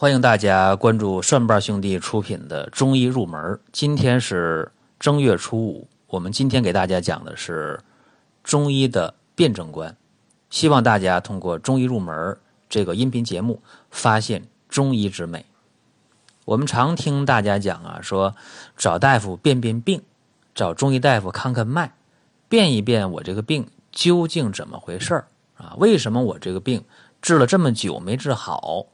欢迎大家关注蒜瓣兄弟出品的《中医入门》。今天是正月初五，我们今天给大家讲的是中医的辩证观。希望大家通过《中医入门》这个音频节目，发现中医之美。我们常听大家讲啊，说找大夫辨辨病，找中医大夫看看脉，辨一辨我这个病究竟怎么回事儿啊？为什么我这个病治了这么久没治好？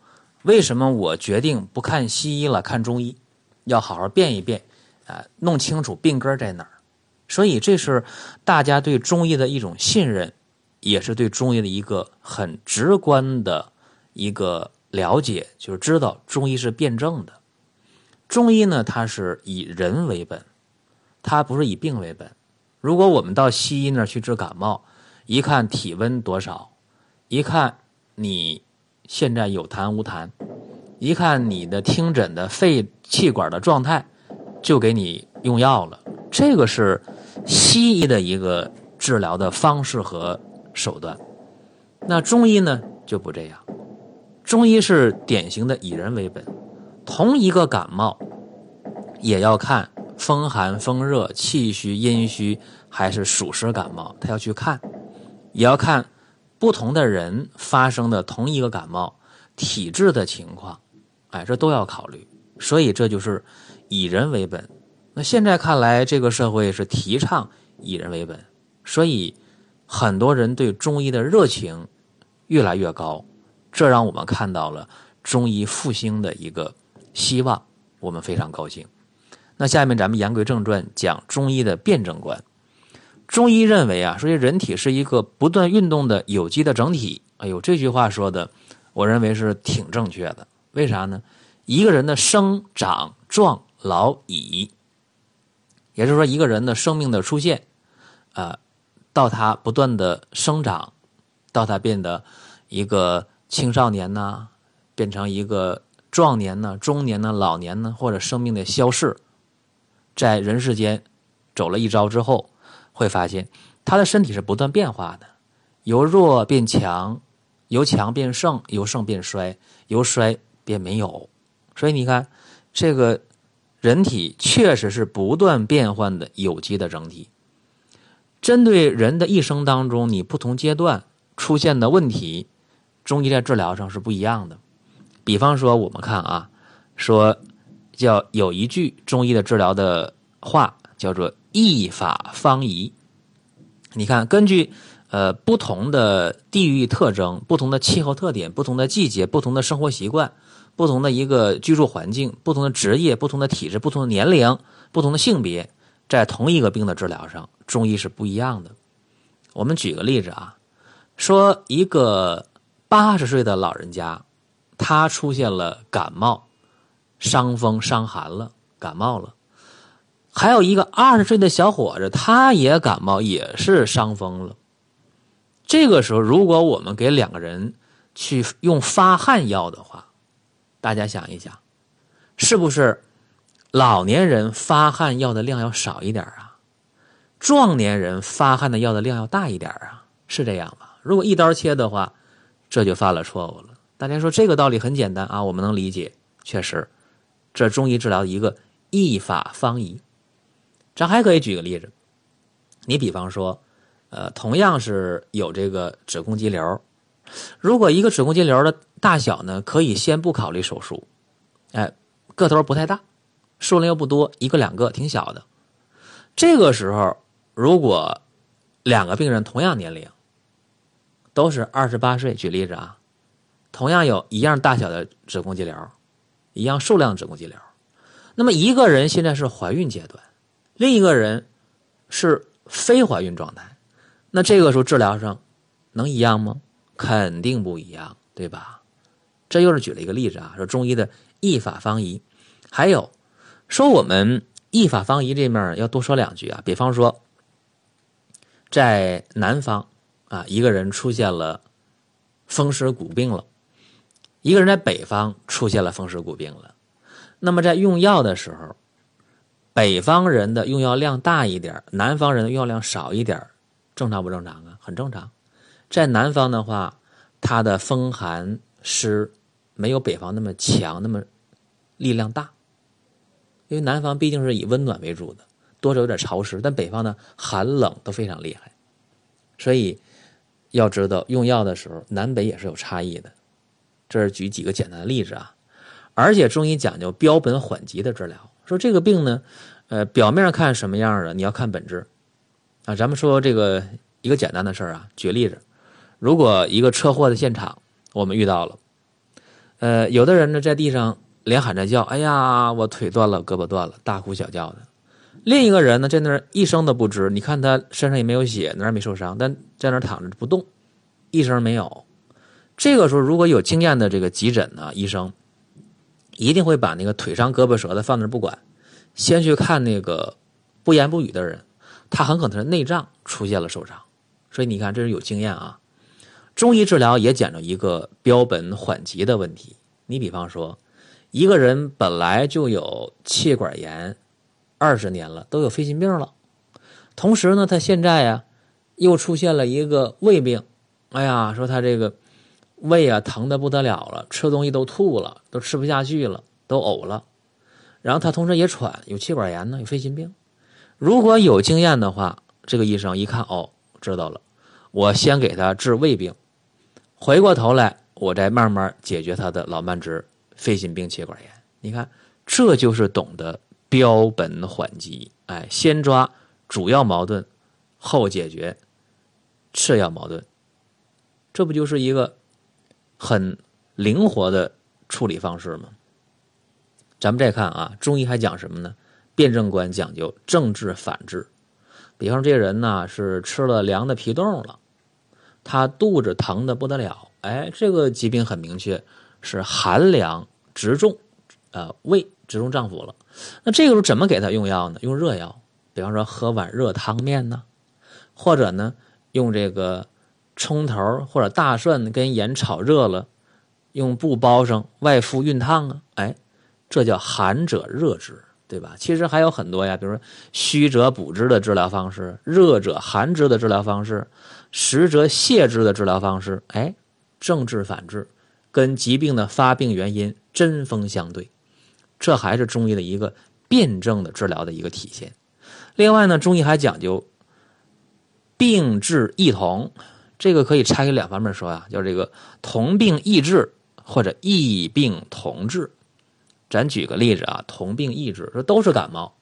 为什么我决定不看西医了，看中医？要好好辨一辨啊，弄清楚病根在哪儿。所以这是大家对中医的一种信任，也是对中医的一个很直观的一个了解，就是知道中医是辩证的。中医呢，它是以人为本，它不是以病为本。如果我们到西医那儿去治感冒，一看体温多少，一看你。现在有痰无痰，一看你的听诊的肺气管的状态，就给你用药了。这个是西医的一个治疗的方式和手段。那中医呢就不这样，中医是典型的以人为本。同一个感冒，也要看风寒、风热、气虚、阴虚还是暑湿感冒，他要去看，也要看。不同的人发生的同一个感冒，体质的情况，哎，这都要考虑。所以这就是以人为本。那现在看来，这个社会是提倡以人为本，所以很多人对中医的热情越来越高，这让我们看到了中医复兴的一个希望，我们非常高兴。那下面咱们言归正传，讲中医的辩证观。中医认为啊，说这人体是一个不断运动的有机的整体。哎呦，这句话说的，我认为是挺正确的。为啥呢？一个人的生长壮老已，也就是说，一个人的生命的出现，啊，到他不断的生长，到他变得一个青少年呢，变成一个壮年呢、中年呢、老年呢，或者生命的消逝，在人世间走了一遭之后。会发现，他的身体是不断变化的，由弱变强，由强变盛，由盛变衰，由衰变没有。所以你看，这个人体确实是不断变换的有机的整体。针对人的一生当中，你不同阶段出现的问题，中医在治疗上是不一样的。比方说，我们看啊，说叫有一句中医的治疗的话，叫做。易法方宜，你看，根据呃不同的地域特征、不同的气候特点、不同的季节、不同的生活习惯、不同的一个居住环境、不同的职业、不同的体质、不同的年龄、不同的性别，在同一个病的治疗上，中医是不一样的。我们举个例子啊，说一个八十岁的老人家，他出现了感冒、伤风、伤寒了，感冒了。还有一个二十岁的小伙子，他也感冒，也是伤风了。这个时候，如果我们给两个人去用发汗药的话，大家想一想，是不是老年人发汗药的量要少一点啊？壮年人发汗的药的量要大一点啊？是这样吧？如果一刀切的话，这就犯了错误了。大家说这个道理很简单啊，我们能理解，确实，这中医治疗一个一法方宜。咱还可以举个例子，你比方说，呃，同样是有这个子宫肌瘤，如果一个子宫肌瘤的大小呢，可以先不考虑手术，哎，个头不太大，数量又不多，一个两个挺小的，这个时候如果两个病人同样年龄，都是二十八岁，举例子啊，同样有一样大小的子宫肌瘤，一样数量子宫肌瘤，那么一个人现在是怀孕阶段。另一个人是非怀孕状态，那这个时候治疗上能一样吗？肯定不一样，对吧？这又是举了一个例子啊，说中医的一法方宜。还有说我们一法方宜这面要多说两句啊。比方说，在南方啊，一个人出现了风湿骨病了，一个人在北方出现了风湿骨病了，那么在用药的时候。北方人的用药量大一点，南方人的用药量少一点，正常不正常啊？很正常。在南方的话，它的风寒湿没有北方那么强，那么力量大。因为南方毕竟是以温暖为主的，多少有点潮湿，但北方呢寒冷都非常厉害，所以要知道用药的时候南北也是有差异的。这是举几个简单的例子啊，而且中医讲究标本缓急的治疗，说这个病呢，呃，表面看什么样的，你要看本质啊。咱们说这个一个简单的事儿啊，举例子，如果一个车祸的现场我们遇到了，呃，有的人呢在地上。连喊着叫，哎呀，我腿断了，胳膊断了，大呼小叫的。另一个人呢，在那儿一声都不吱。你看他身上也没有血，哪儿没受伤，但在那儿躺着不动，一声没有。这个时候，如果有经验的这个急诊呢，医生一定会把那个腿伤胳膊折的放那不管，先去看那个不言不语的人，他很可能是内脏出现了受伤。所以你看，这是有经验啊。中医治疗也讲究一个标本缓急的问题。你比方说。一个人本来就有气管炎，二十年了，都有肺心病了。同时呢，他现在呀，又出现了一个胃病。哎呀，说他这个胃啊疼的不得了了，吃东西都吐了，都吃不下去了，都呕了。然后他同时也喘，有气管炎呢，有肺心病。如果有经验的话，这个医生一看，哦，知道了，我先给他治胃病，回过头来，我再慢慢解决他的老慢支。肺心病、气管炎，你看，这就是懂得标本缓急。哎，先抓主要矛盾，后解决次要矛盾，这不就是一个很灵活的处理方式吗？咱们再看啊，中医还讲什么呢？辩证观讲究正治反治。比方说，这人呢是吃了凉的皮冻了，他肚子疼的不得了。哎，这个疾病很明确。是寒凉直中，呃，胃直中脏腑了。那这个时候怎么给他用药呢？用热药，比方说喝碗热汤面呢，或者呢用这个葱头或者大蒜跟盐炒热了，用布包上外敷熨烫啊。哎，这叫寒者热之，对吧？其实还有很多呀，比如说虚者补之的治疗方式，热者寒之的治疗方式，实者泻之的治疗方式。哎，正治反治。跟疾病的发病原因针锋相对，这还是中医的一个辩证的治疗的一个体现。另外呢，中医还讲究病治异同，这个可以拆开两方面说呀，叫这个同病异治或者异病同治。咱举个例子啊，同病异治，说都是感冒，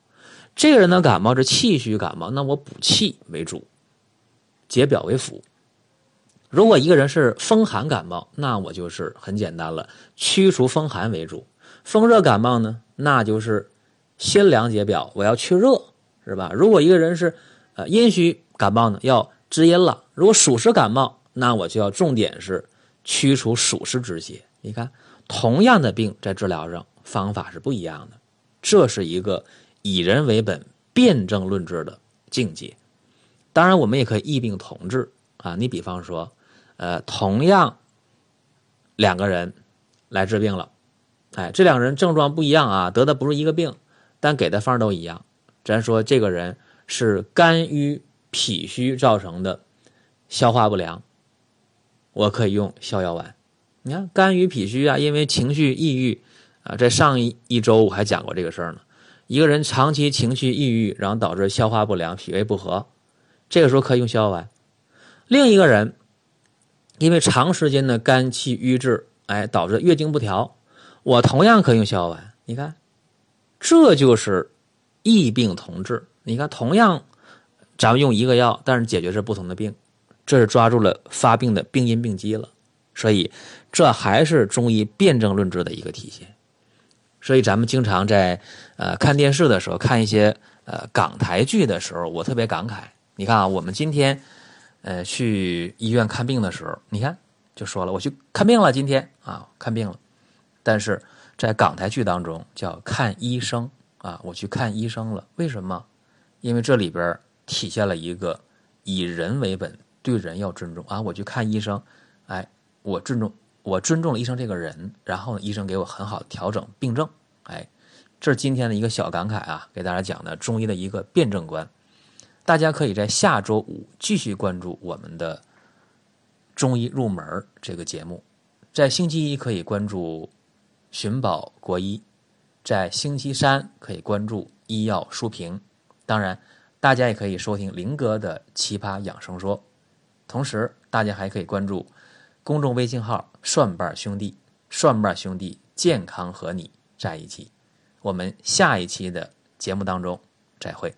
这个人的感冒是气虚感冒，那我补气为主，解表为辅。如果一个人是风寒感冒，那我就是很简单了，驱除风寒为主；风热感冒呢，那就是先凉解表，我要去热，是吧？如果一个人是呃阴虚感冒呢，要滋阴了；如果暑湿感冒，那我就要重点是驱除暑湿之邪。你看，同样的病在治疗上方法是不一样的，这是一个以人为本、辩证论治的境界。当然，我们也可以异病同治啊。你比方说。呃，同样两个人来治病了，哎，这两个人症状不一样啊，得的不是一个病，但给的方都一样。咱说这个人是肝郁脾虚造成的消化不良，我可以用逍遥丸。你看肝郁脾虚啊，因为情绪抑郁啊，在上一一周我还讲过这个事儿呢。一个人长期情绪抑郁，然后导致消化不良、脾胃不和，这个时候可以用逍遥丸。另一个人。因为长时间的肝气郁滞，哎，导致月经不调，我同样可以用逍遥丸。你看，这就是异病同治。你看，同样咱们用一个药，但是解决是不同的病，这是抓住了发病的病因病机了。所以，这还是中医辨证论治的一个体现。所以，咱们经常在呃看电视的时候，看一些呃港台剧的时候，我特别感慨。你看啊，我们今天。呃，去医院看病的时候，你看就说了，我去看病了，今天啊看病了。但是在港台剧当中叫看医生啊，我去看医生了。为什么？因为这里边体现了一个以人为本，对人要尊重啊。我去看医生，哎，我尊重我尊重了医生这个人，然后医生给我很好的调整病症，哎，这是今天的一个小感慨啊，给大家讲的中医的一个辩证观。大家可以在下周五继续关注我们的中医入门这个节目。在星期一可以关注寻宝国医，在星期三可以关注医药书评。当然，大家也可以收听林哥的奇葩养生说。同时，大家还可以关注公众微信号“蒜瓣兄弟”，蒜瓣兄弟健康和你在一起。我们下一期的节目当中再会。